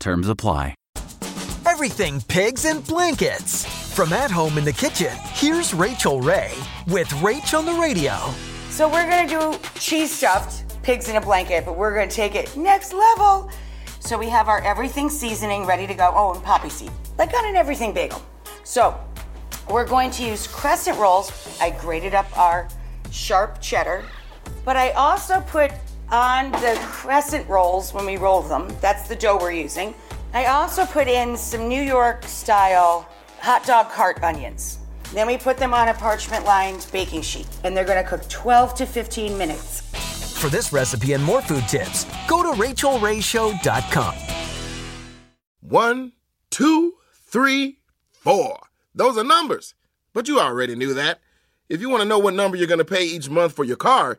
Terms apply. Everything pigs and blankets. From at home in the kitchen, here's Rachael Ray with Rach on the radio. So we're gonna do cheese stuffed pigs in a blanket, but we're gonna take it next level. So we have our everything seasoning ready to go. Oh, and poppy seed, like on an everything bagel. So we're going to use crescent rolls. I grated up our sharp cheddar, but I also put on the crescent rolls when we roll them. That's the dough we're using. I also put in some New York style hot dog heart onions. Then we put them on a parchment lined baking sheet, and they're gonna cook 12 to 15 minutes. For this recipe and more food tips, go to rachaelrayshow.com. One, two, three, four. Those are numbers. But you already knew that. If you want to know what number you're going to pay each month for your car,